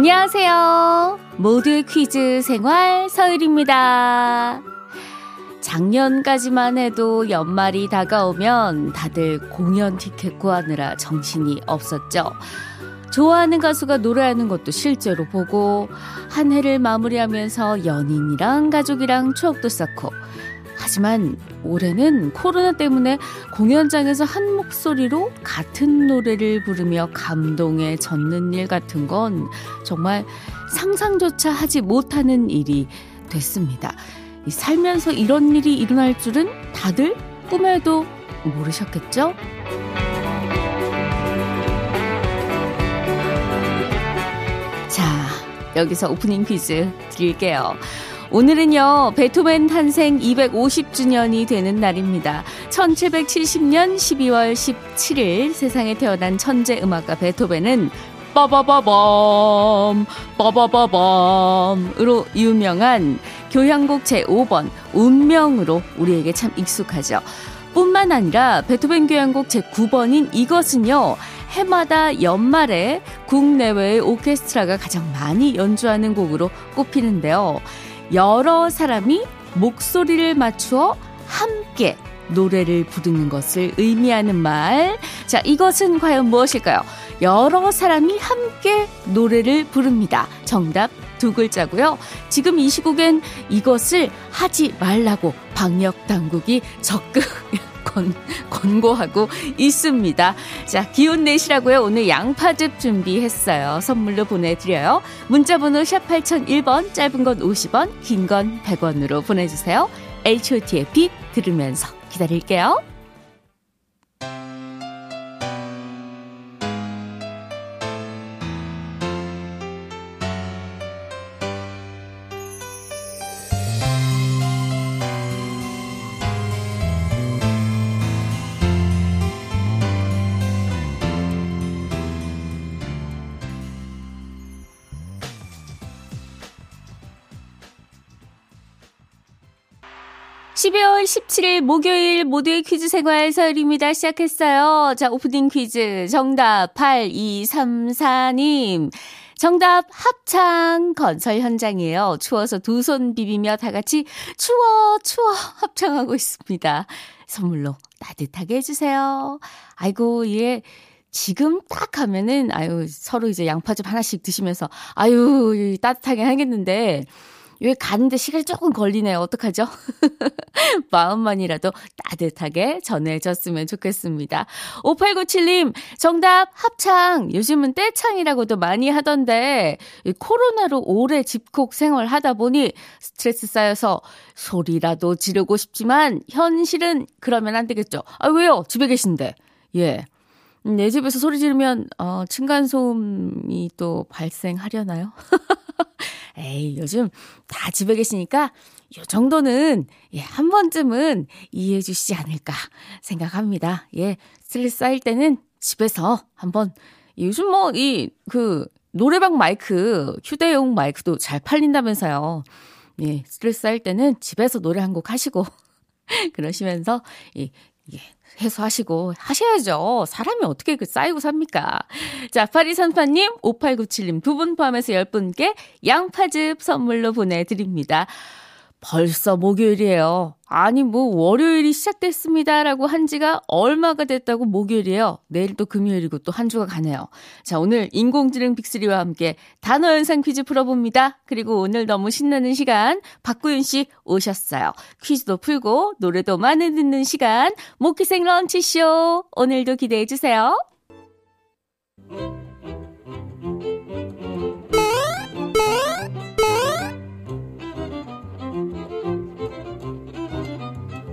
안녕하세요. 모두의 퀴즈 생활 서율입니다. 작년까지만 해도 연말이 다가오면 다들 공연 티켓 구하느라 정신이 없었죠. 좋아하는 가수가 노래하는 것도 실제로 보고 한 해를 마무리하면서 연인이랑 가족이랑 추억도 쌓고 하지만 올해는 코로나 때문에 공연장에서 한 목소리로 같은 노래를 부르며 감동에 젖는 일 같은 건 정말 상상조차 하지 못하는 일이 됐습니다. 살면서 이런 일이 일어날 줄은 다들 꿈에도 모르셨겠죠? 자, 여기서 오프닝 퀴즈 드릴게요. 오늘은요, 베토벤 탄생 250주년이 되는 날입니다. 1770년 12월 17일 세상에 태어난 천재 음악가 베토벤은 빠바바밤, 빠바바밤으로 유명한 교향곡 제5번 운명으로 우리에게 참 익숙하죠. 뿐만 아니라 베토벤 교향곡 제9번인 이것은요, 해마다 연말에 국내외의 오케스트라가 가장 많이 연주하는 곡으로 꼽히는데요. 여러 사람이 목소리를 맞추어 함께 노래를 부르는 것을 의미하는 말. 자, 이것은 과연 무엇일까요? 여러 사람이 함께 노래를 부릅니다. 정답 두 글자고요. 지금 이 시국엔 이것을 하지 말라고 방역 당국이 적극 권, 권고하고 있습니다. 자, 기운 내시라고요. 오늘 양파즙 준비했어요. 선물로 보내드려요. 문자번호 샵 8001번, 짧은 건 50원, 긴 건 100원으로 보내주세요. H.O.T의 빛 들으면서 기다릴게요. 12월 17일 목요일 모두의 퀴즈 생활 서열입니다. 시작했어요. 자, 오프닝 퀴즈 정답 8234님. 정답 합창 건설 현장이에요. 추워서 두 손 비비며 다 같이 추워 추워 합창하고 있습니다. 선물로 따뜻하게 해주세요. 아이고 예. 지금 딱 하면은 아유 서로 이제 양파즙 하나씩 드시면서 아유 따뜻하게 하겠는데 왜 가는데 시간이 조금 걸리네요. 어떡하죠? 마음만이라도 따뜻하게 전해졌으면 좋겠습니다. 5897님, 정답 합창. 요즘은 떼창이라고도 많이 하던데, 코로나로 오래 집콕 생활 하다 보니 스트레스 쌓여서 소리라도 지르고 싶지만, 현실은 그러면 안 되겠죠. 아, 왜요? 집에 계신데. 예. 내 집에서 소리 지르면, 어, 층간소음이 또 발생하려나요? 에이, 요즘 다 집에 계시니까 요 정도는 예, 한 번쯤은 이해해 주시지 않을까 생각합니다. 예, 스트레스 쌓일 때는 집에서 한번 요즘 뭐 이 그 노래방 마이크, 휴대용 마이크도 잘 팔린다면서요. 예, 스트레스 쌓일 때는 집에서 노래 한 곡 하시고 그러시면서 예, 예, 해소하시고 하셔야죠. 사람이 어떻게 그 쌓이고 삽니까? 자, 파리산파님, 5897님 두 분 포함해서 10분께 양파즙 선물로 보내드립니다. 벌써 목요일이에요. 아니, 뭐, 월요일이 시작됐습니다 라고 한 지가 얼마가 됐다고 목요일이에요. 내일 또 금요일이고 또 한 주가 가네요. 자, 오늘 인공지능 빅리와 함께 단어 연상 퀴즈 풀어봅니다. 그리고 오늘 너무 신나는 시간, 박구윤 씨 오셨어요. 퀴즈도 풀고, 노래도 많이 듣는 시간, 모키생 런치쇼. 오늘도 기대해주세요.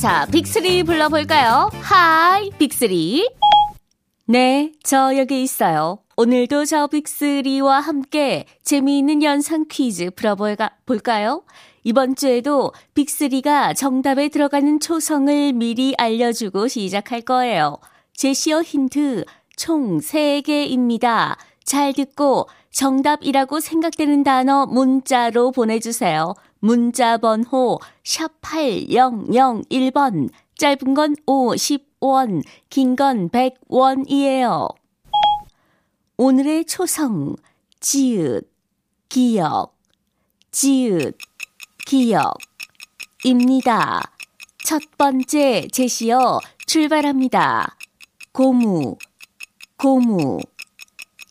자, 빅스리 불러볼까요? Hi, 빅스리. 네, 저 여기 있어요. 오늘도 저 빅스리와 함께 재미있는 연상 퀴즈 풀어볼까요? 이번 주에도 빅스리가 정답에 들어가는 초성을 미리 알려주고 시작할 거예요. 제시어 힌트 총 3개입니다. 잘 듣고 정답이라고 생각되는 단어 문자로 보내주세요. 문자 번호 샵 8001번 짧은 건 50원 긴 건 100원이에요. 오늘의 초성 지읒 기역 지읒 기역입니다. 첫 번째 제시어 출발합니다. 고무 고무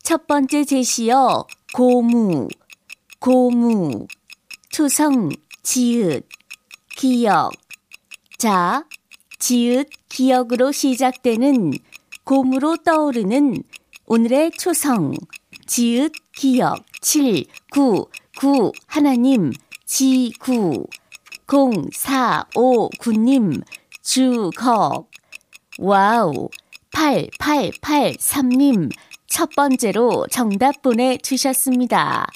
첫 번째 제시어 고무 고무 초성 지읒 기역 자 지읒 기역으로 시작되는 고무로 떠오르는 오늘의 초성. 지읒 기역 7 9 9 하나님 지구. 0 4 5 9님 주걱 와우. 8883님 첫 번째로 정답 보내주셨습니다.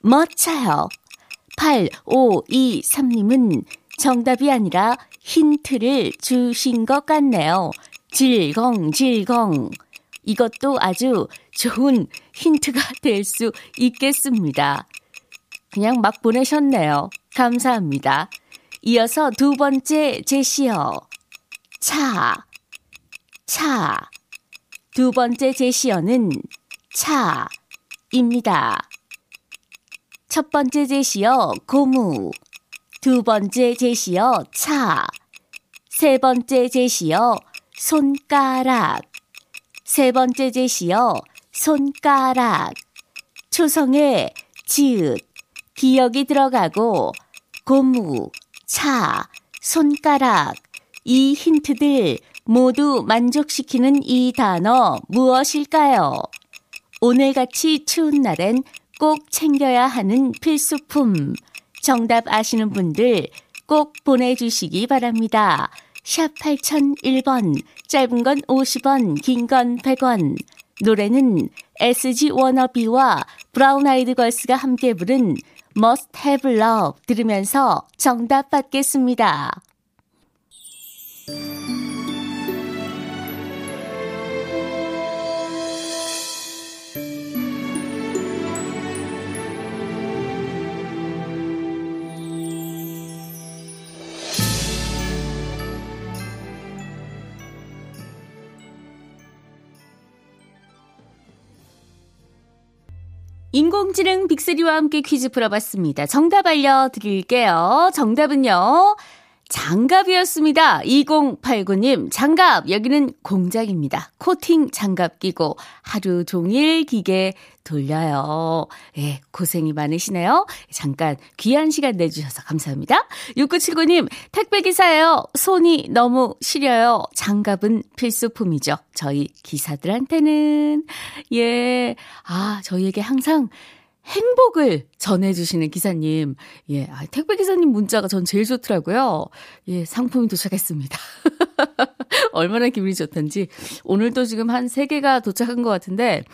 멋져요. 8523님은 정답이 아니라 힌트를 주신 것 같네요. 질겅 질겅. 이것도 아주 좋은 힌트가 될 수 있겠습니다. 그냥 막 보내셨네요. 감사합니다. 이어서 두 번째 제시어. 차. 차. 두 번째 제시어는 차입니다. 첫 번째 제시어 고무. 두 번째 제시어 차. 세 번째 제시어 손가락. 세 번째 제시어 손가락. 초성에 지읒, 기억이 들어가고 고무, 차, 손가락. 이 힌트들 모두 만족시키는 이 단어 무엇일까요? 오늘같이 추운 날엔 꼭 챙겨야 하는 필수품. 정답 아시는 분들 꼭 보내주시기 바랍니다. 샵 8001번, 짧은 건 50원, 긴 건 100원. 노래는 SG 워너비와 브라운 아이드 걸스가 함께 부른 Must Have Love 들으면서 정답 받겠습니다. 인공지능 빅스리와 함께 퀴즈 풀어봤습니다. 정답 알려드릴게요. 정답은요. 장갑이었습니다. 2089님, 장갑. 여기는 공장입니다. 코팅 장갑 끼고 하루 종일 기계 돌려요. 예, 고생이 많으시네요. 잠깐 귀한 시간 내주셔서 감사합니다. 6979님, 택배기사예요. 손이 너무 시려요. 장갑은 필수품이죠. 저희 기사들한테는. 예, 아, 저희에게 항상 행복을 전해주시는 기사님. 예, 아, 택배 기사님 문자가 전 제일 좋더라고요. 예, 상품이 도착했습니다. 얼마나 기분이 좋던지. 오늘도 지금 한 3개가 도착한 것 같은데,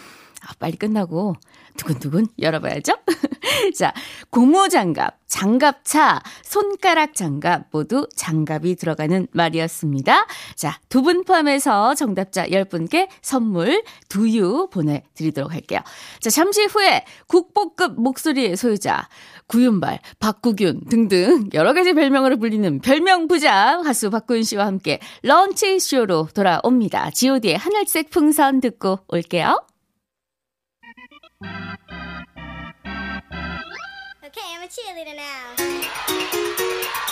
아, 빨리 끝나고 두근두근 열어봐야죠. 자, 고무 장갑, 장갑차, 손가락 장갑 모두 장갑이 들어가는 말이었습니다. 자, 두 분 포함해서 정답자 10분께 선물 두유 보내드리도록 할게요. 자, 잠시 후에 국보급 목소리의 소유자, 구윤발, 박구균 등등 여러 가지 별명으로 불리는 별명 부자 가수 박구윤 씨와 함께 런치 쇼로 돌아옵니다. god의 하늘색 풍선 듣고 올게요. Okay, I'm a cheerleader now.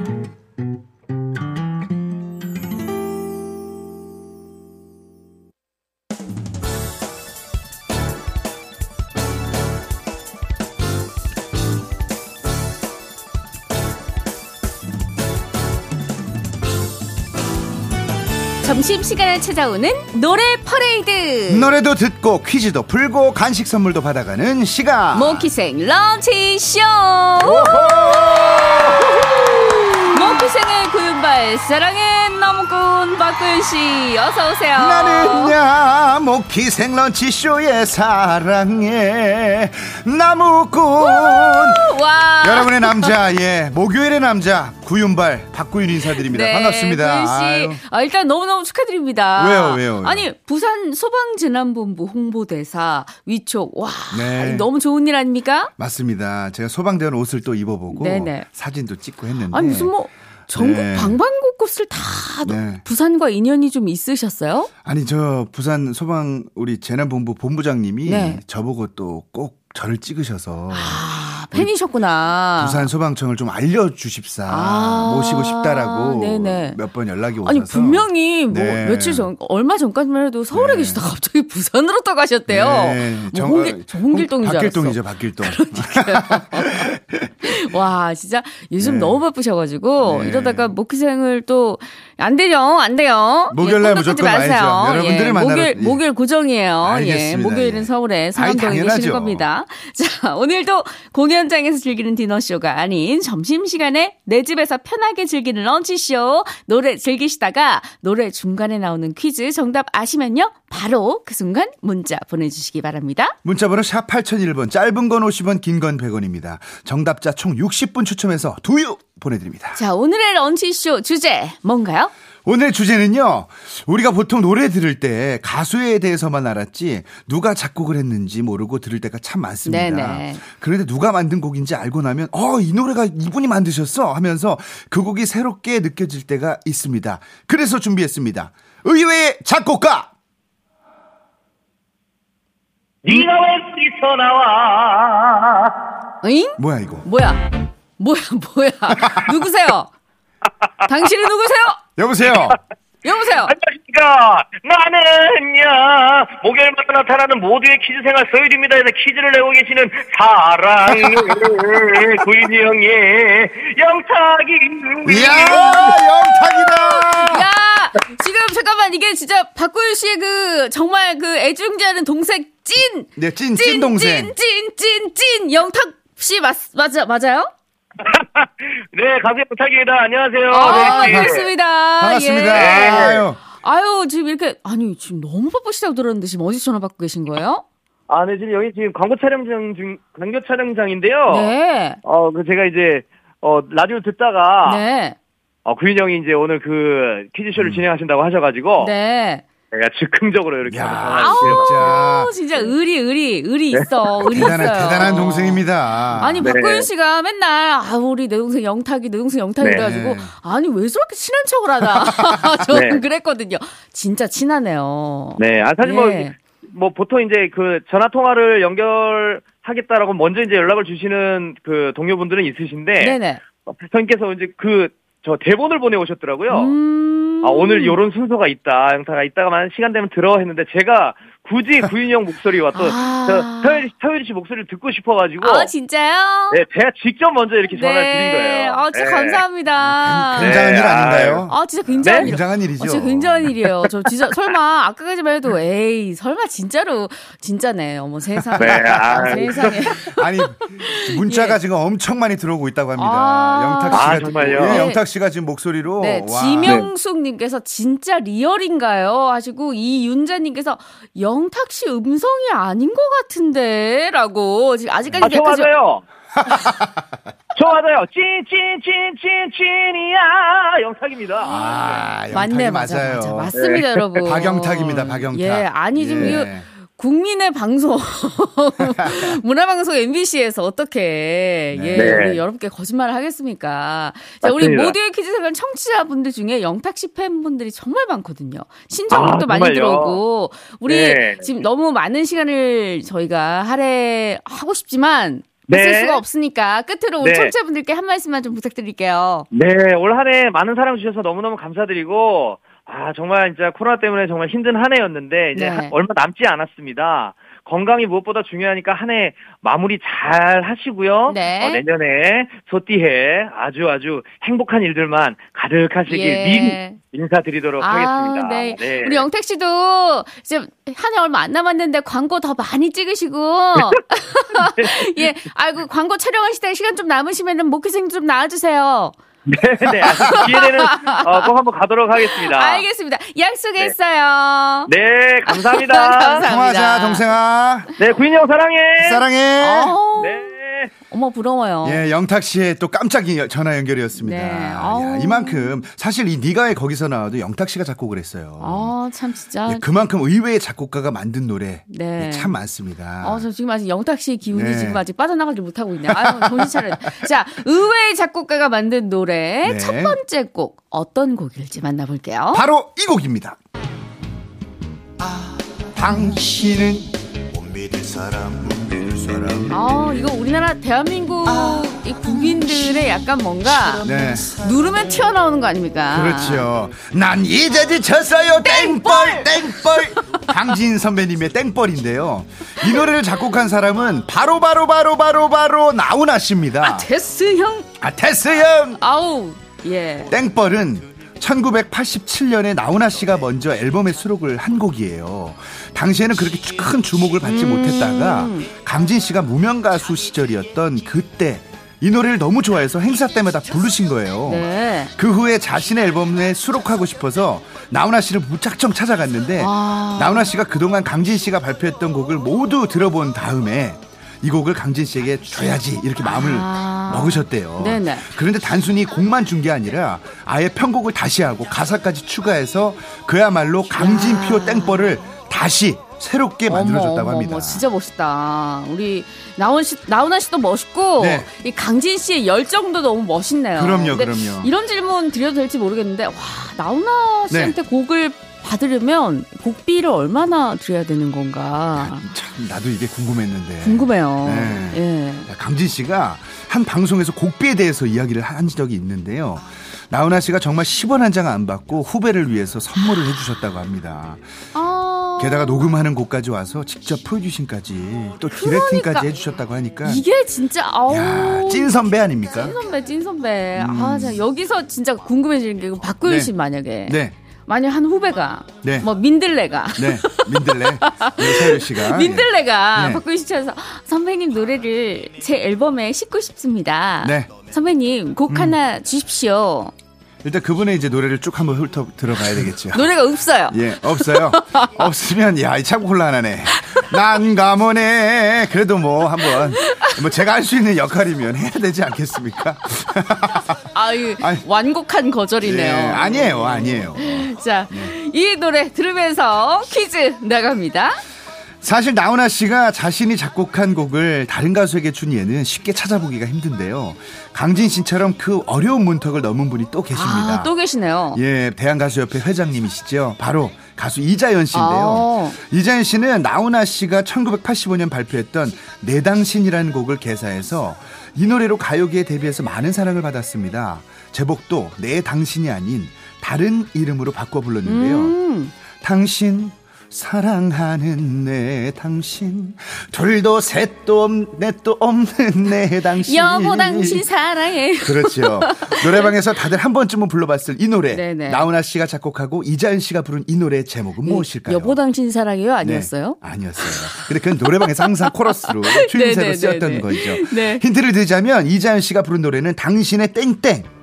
시간에 찾아오는 노래 퍼레이드. 노래도 듣고 퀴즈도 풀고 간식 선물도 받아가는 시간. 모퀴생 lunch쇼. 모퀴생의 구윤발 사랑의 나무꾼 박구윤 씨 어서 오세요. 나는야 모퀴생 lunch 쇼의 사랑의 나무꾼 와. 여러분의 남자 예 목요일의 남자 구윤발 박구윤 인사드립니다 반갑습니다 구윤 씨. 아, 일단 너무 너무 축하드립니다. 왜요, 왜요, 왜요? 아니, 부산 소방재난본부 홍보대사 위촉. 와, 네. 너무 좋은 일 아닙니까? 맞습니다 제가 소방대원 옷을 또 입어보고 네네. 사진도 찍고 했는데 아니, 무슨 뭐, 전국 네. 방방곡곡을 다 네. 부산과 인연이 좀 있으셨어요? 아니 저 부산 소방 우리 재난본부 본부장님이 네. 저보고 또 꼭 저를 찍으셔서 아, 팬이셨구나. 부산 소방청을 좀 알려주십사 아, 모시고 싶다라고 네네. 몇번 연락이 오셔서 아니 분명히 뭐 네. 며칠 전 얼마 전까지만 해도 서울에 네. 계시다가 갑자기 부산으로 또 가셨대요. 네. 뭐 정- 홍길, 알았어. 박길동이죠 박길동 와 진짜 요즘 네. 너무 바쁘셔가지고 네. 이러다가 목회생을 또 안 되죠 안 돼요. 목요일날 예, 무조건 마세요. 여러분들을 예, 만나러- 목요일 예. 목요일 고정이에요. 예, 알겠습니다. 목요일은 예. 서울에 상암동에 당연하죠. 겁니다. 자 오늘도 공연 장에서 즐기는 디너쇼가 아닌 점심시간에 내 집에서 편하게 즐기는 런치쇼 노래 즐기시다가 노래 중간에 나오는 퀴즈 정답 아시면요 바로 그 순간 문자 보내주시기 바랍니다. 문자번호 샵 8001번 짧은 건 50원 긴 건 100원입니다 정답자 총 60분 추첨해서 두유 보내드립니다 자 오늘의 런치쇼 주제 뭔가요? 오늘 주제는요 우리가 보통 노래 들을 때 가수에 대해서만 알았지 누가 작곡을 했는지 모르고 들을 때가 참 많습니다 네네. 그런데 누가 만든 곡인지 알고 나면 어 이 노래가 이분이 만드셨어 하면서 그 곡이 새롭게 느껴질 때가 있습니다 그래서 준비했습니다 의외의 작곡가 네가 왜 여기서 나와? 응? 뭐야 이거 뭐야? 뭐야, 뭐야? 누구세요? 당신이 누구세요? 여보세요 여보세요? 안녕하십니까. 나는야, 목요일마다 나타나는 모두의 퀴즈 생활 서율입니다. 에서 퀴즈를 내고 계시는 사랑의 구인이 형의 영탁이. 이야 영탁이다 야! 지금 잠깐만, 이게 진짜 박구윤 씨의 그, 정말 그 애중지하는 동생 찐! 네, 찐, 찐, 찐 동생. 찐, 찐, 찐, 찐! 영탁 씨 맞, 맞아, 맞아요? 네, 가수 영탁입니다. 안녕하세요. 아, 네. 반갑습니다. 반갑습니다 예. 아유. 아유, 지금 이렇게, 아니, 지금 너무 바쁘시다고 들었는데 지금 어디서 전화 받고 계신 거예요? 아, 네, 지금 여기 지금 광고 촬영장 중, 광고 촬영장인데요. 네. 어, 그 제가 이제, 어, 라디오 듣다가, 네. 어, 구인 형이 이제 오늘 그 퀴즈쇼를 진행하신다고 하셔가지고, 네. 제가 즉흥적으로 이렇게 야, 전화를 드려봤어요. 진짜. 어, 진짜 의리, 의리, 의리 있어. 의리 대단한 있어요. 대단한 동생입니다. 아니, 네. 박구윤 씨가 맨날, 아, 우리 내 동생 영탁이, 내 동생 영탁이 네. 그래가지고, 아니, 왜 저렇게 친한 척을 하나. 저는 네. 그랬거든요. 진짜 친하네요. 네, 아, 사실 뭐, 예. 뭐, 보통 이제 그 전화 통화를 연결하겠다라고 먼저 이제 연락을 주시는 그 동료분들은 있으신데, 네네. 어, 선생님께서 이제 그, 저 대본을 보내 오셨더라고요. 음. 아, 오늘 요런 순서가 있다. 영타가 이따가만 시간 되면 들어 했는데 제가 굳이 구인형 목소리와 또 아. 저 서유리, 서유리 씨 목소리를 듣고 싶어가지고 아, 진짜요? 네, 제가 직접 먼저 이렇게 전화를 드린 거예요. 아, 진짜 네. 감사합니다. 굉장한 네, 일 아닌가요? 아, 진짜 굉장한 일. 굉장한 일이죠. 어, 진짜 굉장한 일이에요. 저 진짜 설마 아까까지만 해도 에이 설마 진짜로 진짜네. 어머 세상에. 네, 아. 세상에. 아니 문자가 지금 엄청 많이 들어오고 있다고 합니다. 예. 아. 영탁 씨가 아, 정말요? 예, 영탁 씨가 지금 목소리로 네, 와. 지명숙님께서 진짜 리얼인가요? 하시고 이윤자님께서 영탁 씨 음성이 아닌 것 같은데 라고 지금 아직까지 아, 저 댓글 좀- 맞아요. 저 맞아요. 찐찐찐찐찐이야 영탁입니다. 아, 영탁이 맞네, 맞아, 맞아요. 맞아, 맞습니다, 여러분. 박영탁입니다, 박영탁. 예, 아니 지금 예. 이거 국민의 방송 문화방송 MBC에서 어떻게 예 네. 우리 여러분께 거짓말을 하겠습니까? 자 우리. 모두의 퀴즈 생활 청취자분들 중에 영탁 씨 팬분들이 정말 많거든요. 신청곡도 아, 많이? 들어오고 우리 네. 지금 너무 많은 시간을 저희가 할애하고 싶지만 네. 있을 수가 없으니까 끝으로 우리 네. 청취자분들께 한 말씀만 좀 부탁드릴게요. 네, 올 한해 많은 사랑 주셔서 너무너무 감사드리고, 아, 정말 진짜 코로나 때문에 정말 힘든 한 해였는데, 이제 네. 한- 얼마 남지 않았습니다. 건강이 무엇보다 중요하니까 한 해 마무리 잘 하시고요. 네. 어, 내년에 소띠해 아주 아주 행복한 일들만 가득하시길 예. 인사드리도록 아, 하겠습니다. 네. 우리 영택 씨도 이제 한 해 얼마 안 남았는데 광고 더 많이 찍으시고. 예. 아이고, 광고 촬영하실 때 시간 좀 남으시면은 목회생 좀 나와주세요. 네, 네. 기회되는 어, 꼭 한번 가도록 하겠습니다. 알겠습니다. 약속했어요. 네, 감사합니다. 감사합니다. 통화자 동생아 네, 구인이 형 사랑해. 사랑해. 어우, 네. 어머, 부러워요. 예, 영탁 씨의 또 깜짝 이- 전화 연결이었습니다. 네, 야, 아우. 이만큼 사실 이 네가에 거기서 나와도 영탁 씨가 작곡을 했어요. 아, 참, 진짜. 예, 그만큼 의외의 작곡가가 만든 노래 네. 예, 참 많습니다. 어, 저 지금 아직 영탁 씨의 기운이 네. 지금 아직 빠져나가지 못하고 있네요. 아유, 정신 차려. 자, 의외의 작곡가가 만든 노래 네. 첫 번째 곡 어떤 곡일지 만나볼게요. 바로 이 곡입니다. 당신은 아, 이거 우리나라 대한민국 이 국민들의 약간 뭔가 네. 누르면 튀어나오는 거 아닙니까? 그렇죠. 난 이제 지쳤어요. 땡벌, 땡벌. 강진 선배님의 땡벌인데요. 이 노래를 작곡한 사람은 바로 바로 바로 바로 바로 나훈아 씨입니다. 데스 형. 아, 테스 형. 아우. 예. 땡벌은 1987년에 나훈아 씨가 먼저 앨범에 수록을 한 곡이에요. 당시에는 그렇게 큰 주목을 받지 못했다가 강진 씨가 무명 가수 시절이었던 그때 이 노래를 너무 좋아해서 행사 때마다 부르신 거예요. 네. 그 후에 자신의 앨범에 수록하고 싶어서 나훈아 씨를 무작정 찾아갔는데 아. 나훈아 씨가 그동안 강진 씨가 발표했던 곡을 모두 들어본 다음에 이 곡을 강진 씨에게 줘야지 이렇게 마음을 아. 먹으셨대요. 네네. 그런데 단순히 곡만 준 게 아니라 아예 편곡을 다시 하고 가사까지 추가해서 그야말로 강진표 땡벌을 다시 새롭게 만들어줬다고 어머, 합니다. 어머, 진짜 멋있다. 우리 나훈 씨, 나훈아 씨도 멋있고 네. 이 강진 씨의 열정도 너무 멋있네요. 그럼요, 그럼요. 이런 질문 드려도 될지 모르겠는데 와 나훈아 네. 씨한테 곡을 받으려면 곡비를 얼마나 드려야 되는 건가 참 나도 이게 궁금했는데. 궁금해요. 네. 예. 강진 씨가 한 방송에서 곡비에 대해서 이야기를 한 적이 있는데요. 나훈아 씨가 정말 10원 한 장 안 받고 후배를 위해서 선물을 해주셨다고 합니다. 아, 게다가 녹음하는 곡까지 와서 직접 프로듀싱까지 또 디렉팅까지 그러니까 해주셨다고 하니까 이게 진짜 아우 야, 찐 선배 아닙니까? 찐 선배 찐 선배. 음. 아, 자 여기서 진짜 궁금해지는 게 박구윤 네. 씨 만약에 네, 만약 한 후배가 네. 뭐 민들레가 네, 민들레 네, 서유 씨가 민들레가 네. 박구윤 씨처럼 선배님 노래를 제 앨범에 싣고 싶습니다. 네. 선배님 곡 하나 주십시오. 일단 그분의 이제 노래를 쭉 한번 훑어 들어봐야 되겠죠. 노래가 없어요. 예, 없어요. 없으면 야, 이 참 곤란하네. 난감하네. 그래도 뭐 한번 뭐 제가 할 수 있는 역할이면 해야 되지 않겠습니까? 아유 아니. 완곡한 거절이네요. 예, 아니에요, 아니에요. 자, 이 노래 들으면서 퀴즈 나갑니다. 사실 나훈아 씨가 자신이 작곡한 곡을 다른 가수에게 준 예는 쉽게 찾아보기가 힘든데요. 강진 씨처럼 그 어려운 문턱을 넘은 분이 또 계십니다. 아, 또 계시네요. 예, 대한가수협회 회장님이시죠. 바로 가수 이자연 씨인데요. 아. 이자연 씨는 나훈아 씨가 1985년 발표했던 내 당신이라는 곡을 개사해서 이 노래로 가요계에 데뷔해서 많은 사랑을 받았습니다. 제목도 내 당신이 아닌 다른 이름으로 바꿔 불렀는데요. 음. 당신 사랑하는 내 당신 둘도 셋도 없- 넷도 없는 내 당신 여보 당신 사랑해. 그렇죠. 노래방에서 다들 한 번쯤은 불러봤을 이 노래. 네네. 나훈아 씨가 작곡하고 이자연 씨가 부른 이 노래의 제목은 무엇일까요? 여보 당신 사랑해요 네, 아니었어요? 아니었어요. 근데 그건 노래방에서 항상 코러스로 추임새로. 쓰였던 거죠. 네. 힌트를 드리자면 이자연 씨가 부른 노래는 당신의 땡땡.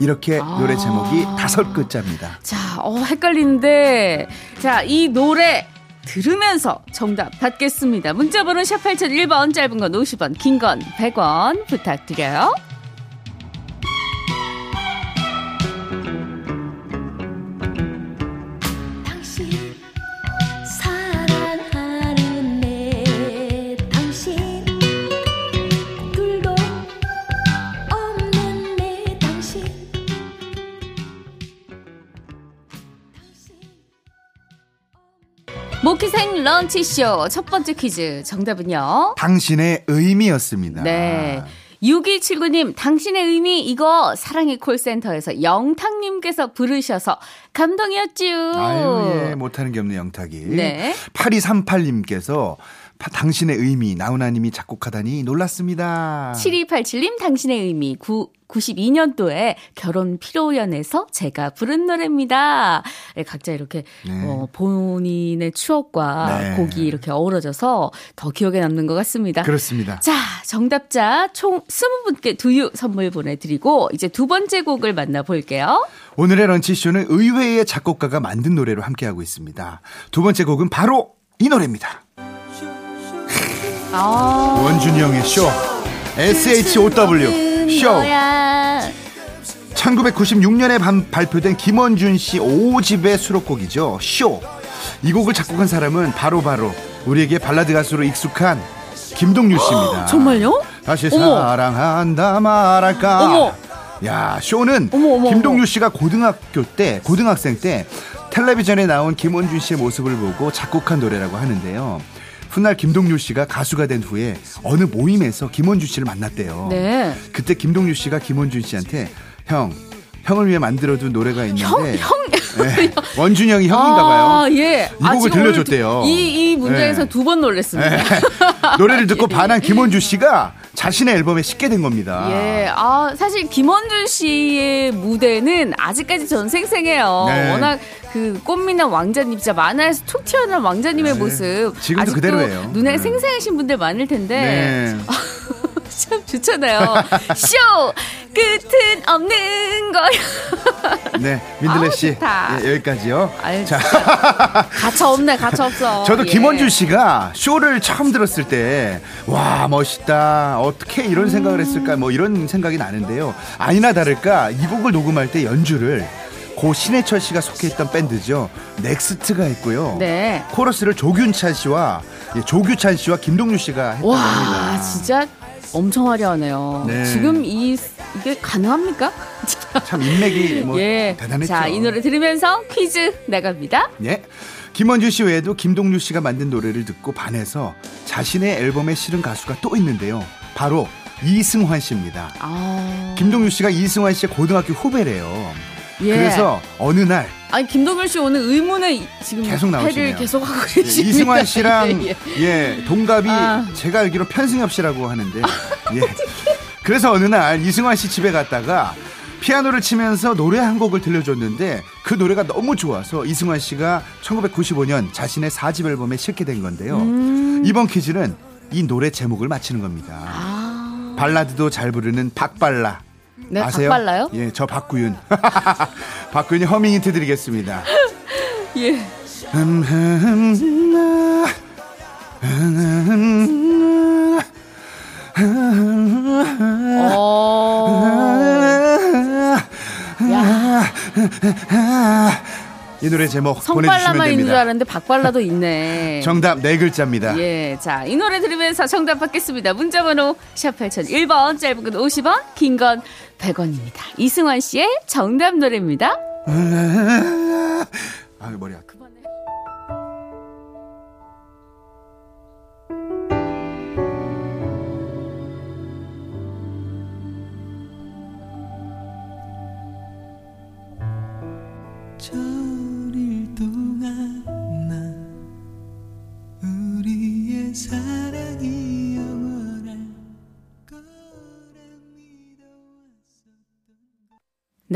이렇게 아. 노래 제목이 다섯 글자입니다. 자, 어, 헷갈리는데. 자, 이 노래 들으면서 정답 받겠습니다. 문자번호 샵 8001번, 짧은 건 50원, 긴 건 100원 부탁드려요. 모키생 런치쇼 첫 번째 퀴즈 정답은요? 당신의 의미였습니다. 네. 6279님, 당신의 의미, 이거 사랑의 콜센터에서 영탁님께서 부르셔서 감동이었지요. 아유, 예, 못하는 게 없는 영탁이. 네. 8238님께서 당신의 의미, 나훈아님이 작곡하다니 놀랐습니다. 7287님, 당신의 의미, 구, 92년도에 결혼 피로연에서 제가 부른 노래입니다. 네, 각자 이렇게 네. 어, 본인의 추억과 네. 곡이 이렇게 어우러져서 더 기억에 남는 것 같습니다. 그렇습니다. 자, 정답자 총 20분께 두유 선물 보내드리고 이제 두 번째 곡을 만나볼게요. 오늘의 런치쇼는 의외의 작곡가가 만든 노래로 함께하고 있습니다. 두 번째 곡은 바로 이 노래입니다. 아, 원준이 형의 쇼. SHOW. 쇼. 거야. 1996년에 발표된 김원준 씨 5집의 수록곡이죠. 쇼. 이 곡을 작곡한 사람은 바로 바로 우리에게 발라드 가수로 익숙한 김동률 씨입니다. 정말요? 다시 어머. 사랑한다 말할까. 어머. 야, 쇼는 어머, 어머, 김동률 씨가 고등학교 때, 고등학생 때 텔레비전에 나온 김원준 씨의 모습을 보고 작곡한 노래라고 하는데요. 훗날 김동률 씨가 가수가 된 후에 어느 모임에서 김원준 씨를 만났대요. 네. 그때 김동률 씨가 김원준 씨한테 형, 형을 위해 만들어둔 노래가 있는데 형, 형. 네, 원준이 형이 형인가 봐요. 아, 예. 이 곡을 지금 오늘 들려줬대요. 두- 이, 이 문장에서 네. 두번 놀랬습니다. 네. 노래를 듣고 반한 김원준 씨가 자신의 앨범에 싣게 된 겁니다. 예, 아, 사실 김원준 씨의 무대는 아직까지 전 생생해요. 네. 워낙 그 꽃미남 왕자님, 진짜 만화에서 툭 튀어나온 왕자님의 네. 모습. 지금도 그대로예요. 눈에 네. 생생하신 분들 많을 텐데. 네. 참 좋잖아요. 쇼! 끝은 없는 거야. 네, 민들레 씨. 예, 여기까지요. 아유, 자, 가차 없네, 가차 없어. 저도 예. 김원준 씨가 쇼를 처음 들었을 때, 와, 멋있다. 어떻게 이런 생각을 했을까? 뭐 이런 생각이 나는데요. 아니나 다를까, 이 곡을 녹음할 때 연주를 고 신해철 씨가 속해 있던 밴드죠. 넥스트가 했고요. 네. 코러스를 조규찬 씨와, 예, 조규찬 씨와 김동률 씨가 했던 와, 겁니다. 진짜 엄청 화려하네요. 네. 지금 이, 이게 가능합니까? 참 인맥이 뭐 예. 대단했죠. 자, 이 노래 들으면서 퀴즈 나갑니다. 예. 김원준 씨 외에도 김동률 씨가 만든 노래를 듣고 반해서 자신의 앨범에 실은 가수가 또 있는데요. 바로 이승환 씨입니다. 아. 김동률 씨가 이승환 씨의 고등학교 후배래요. 예. 그래서 어느 날 아니 김동률 씨 오늘 의문의 지금 계속 나오시네요. 계속 하고 예, 계십니다. 이승환 씨랑 예, 예. 예 동갑이 아. 제가 알기로 편승엽 씨라고 하는데 예. 그래서 어느 날 이승환 씨 집에 갔다가 피아노를 치면서 노래 한 곡을 들려줬는데 그 노래가 너무 좋아서 이승환 씨가 1995년 자신의 4집 앨범에 실게 된 건데요. 음. 이번 퀴즈는 이 노래 제목을 맞히는 겁니다. 아. 발라드도 잘 부르는 박발라. 네, 아세요? 박발라요? 예, 저 박구윤. 박구윤이 허밍 힌트 드리겠습니다. 예. 음, 음, 나, 음, 나, 어. 야, 이 노래 제목 보내주시면 있는 줄 됩니다. 알았는데 박발라도 있네. 정답 네 글자입니다. 예, 자, 이 노래 들으면서 정답 받겠습니다. 문자번호 샵 8001번, 짧은 건 50원, 긴 건 100원입니다. 이승환 씨의 정답 노래입니다. 아, 머리 아파.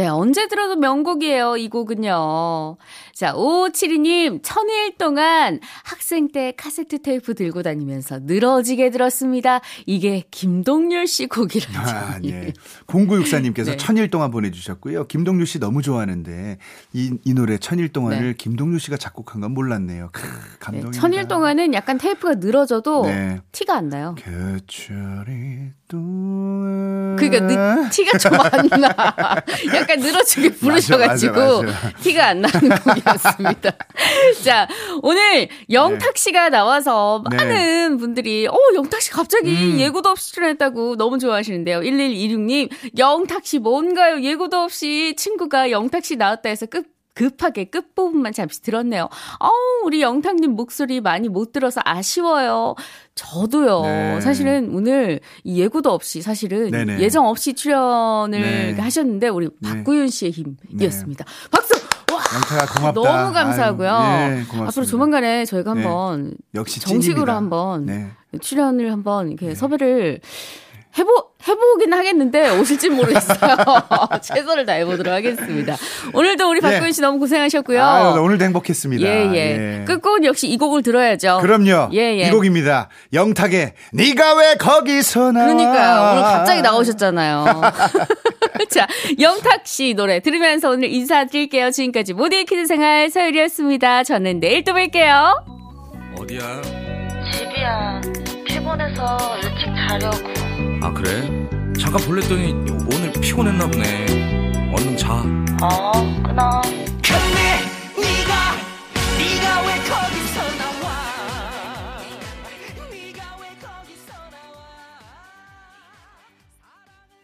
네, 언제 들어도 명곡이에요, 이 곡은요. 자, 5572님, 천일 동안 학생 때 카세트 테이프 들고 다니면서 늘어지게 들었습니다. 이게 김동률 씨 곡이라니. 아, 예. 0964님께서 네. 천일 동안 보내주셨고요. 김동률 씨 너무 좋아하는데 이, 이 노래 천일 동안을 네. 김동률 씨가 작곡한 건 몰랐네요. 크, 네, 감동입니다. 천일 동안은 약간 테이프가 늘어져도 네. 티가 안 나요. 천일 동안 그러니까 느, 티가 좀 안 나. 약간 늘어지게 부르셔가지고 맞아, 맞아. 티가 안 나는 곡이었습니다. 자, 오늘 영탁 씨가 나와서 네. 많은 분들이 어 영탁 씨 갑자기 음. 예고도 없이 출연했다고 너무 좋아하시는데요. 1126님 영탁 씨 뭔가요? 예고도 없이 친구가 영탁 씨 나왔다 해서 급 급하게 끝부분만 잠시 들었네요. 어우, 우리 영탁님 목소리 많이 못 들어서 아쉬워요. 저도요. 네. 사실은 오늘 이 예고도 없이 사실은 네네. 예정 없이 출연을 네. 하셨는데 우리 네. 박구윤 씨의 힘이었습니다. 박수! 와! 영탁아 고맙다. 너무 감사하고요. 아유, 예. 앞으로 조만간에 저희가 네. 한번 역시 정식으로 찐입니다. 한번 네. 출연을 한번 이렇게 섭외를 해보, 해보긴 하겠는데 오실진 모르겠어요. 최선을 다해보도록 하겠습니다. 오늘도 우리 박구윤 씨 너무 고생하셨고요. 네. 아유, 오늘도 행복했습니다. 예, 예. 끝곡은 역시 이 곡을 들어야죠. 그럼요. 예, 예. 이 곡입니다. 영탁의 네가 왜 거기서 나와? 그러니까요. 오늘 갑자기 나오셨잖아요. 자, 영탁 씨 노래 들으면서 오늘 인사드릴게요. 지금까지 모두의 키즈 생활 서율이었습니다. 저는 내일 또 뵐게요. 어디야? 집이야. 피곤해서 일찍 자려고. 아 그래? 잠깐 볼랬더니 오늘 피곤했나 보네. 얼른 자. 어, 끊어. 근데 네가 네가 왜 거기서?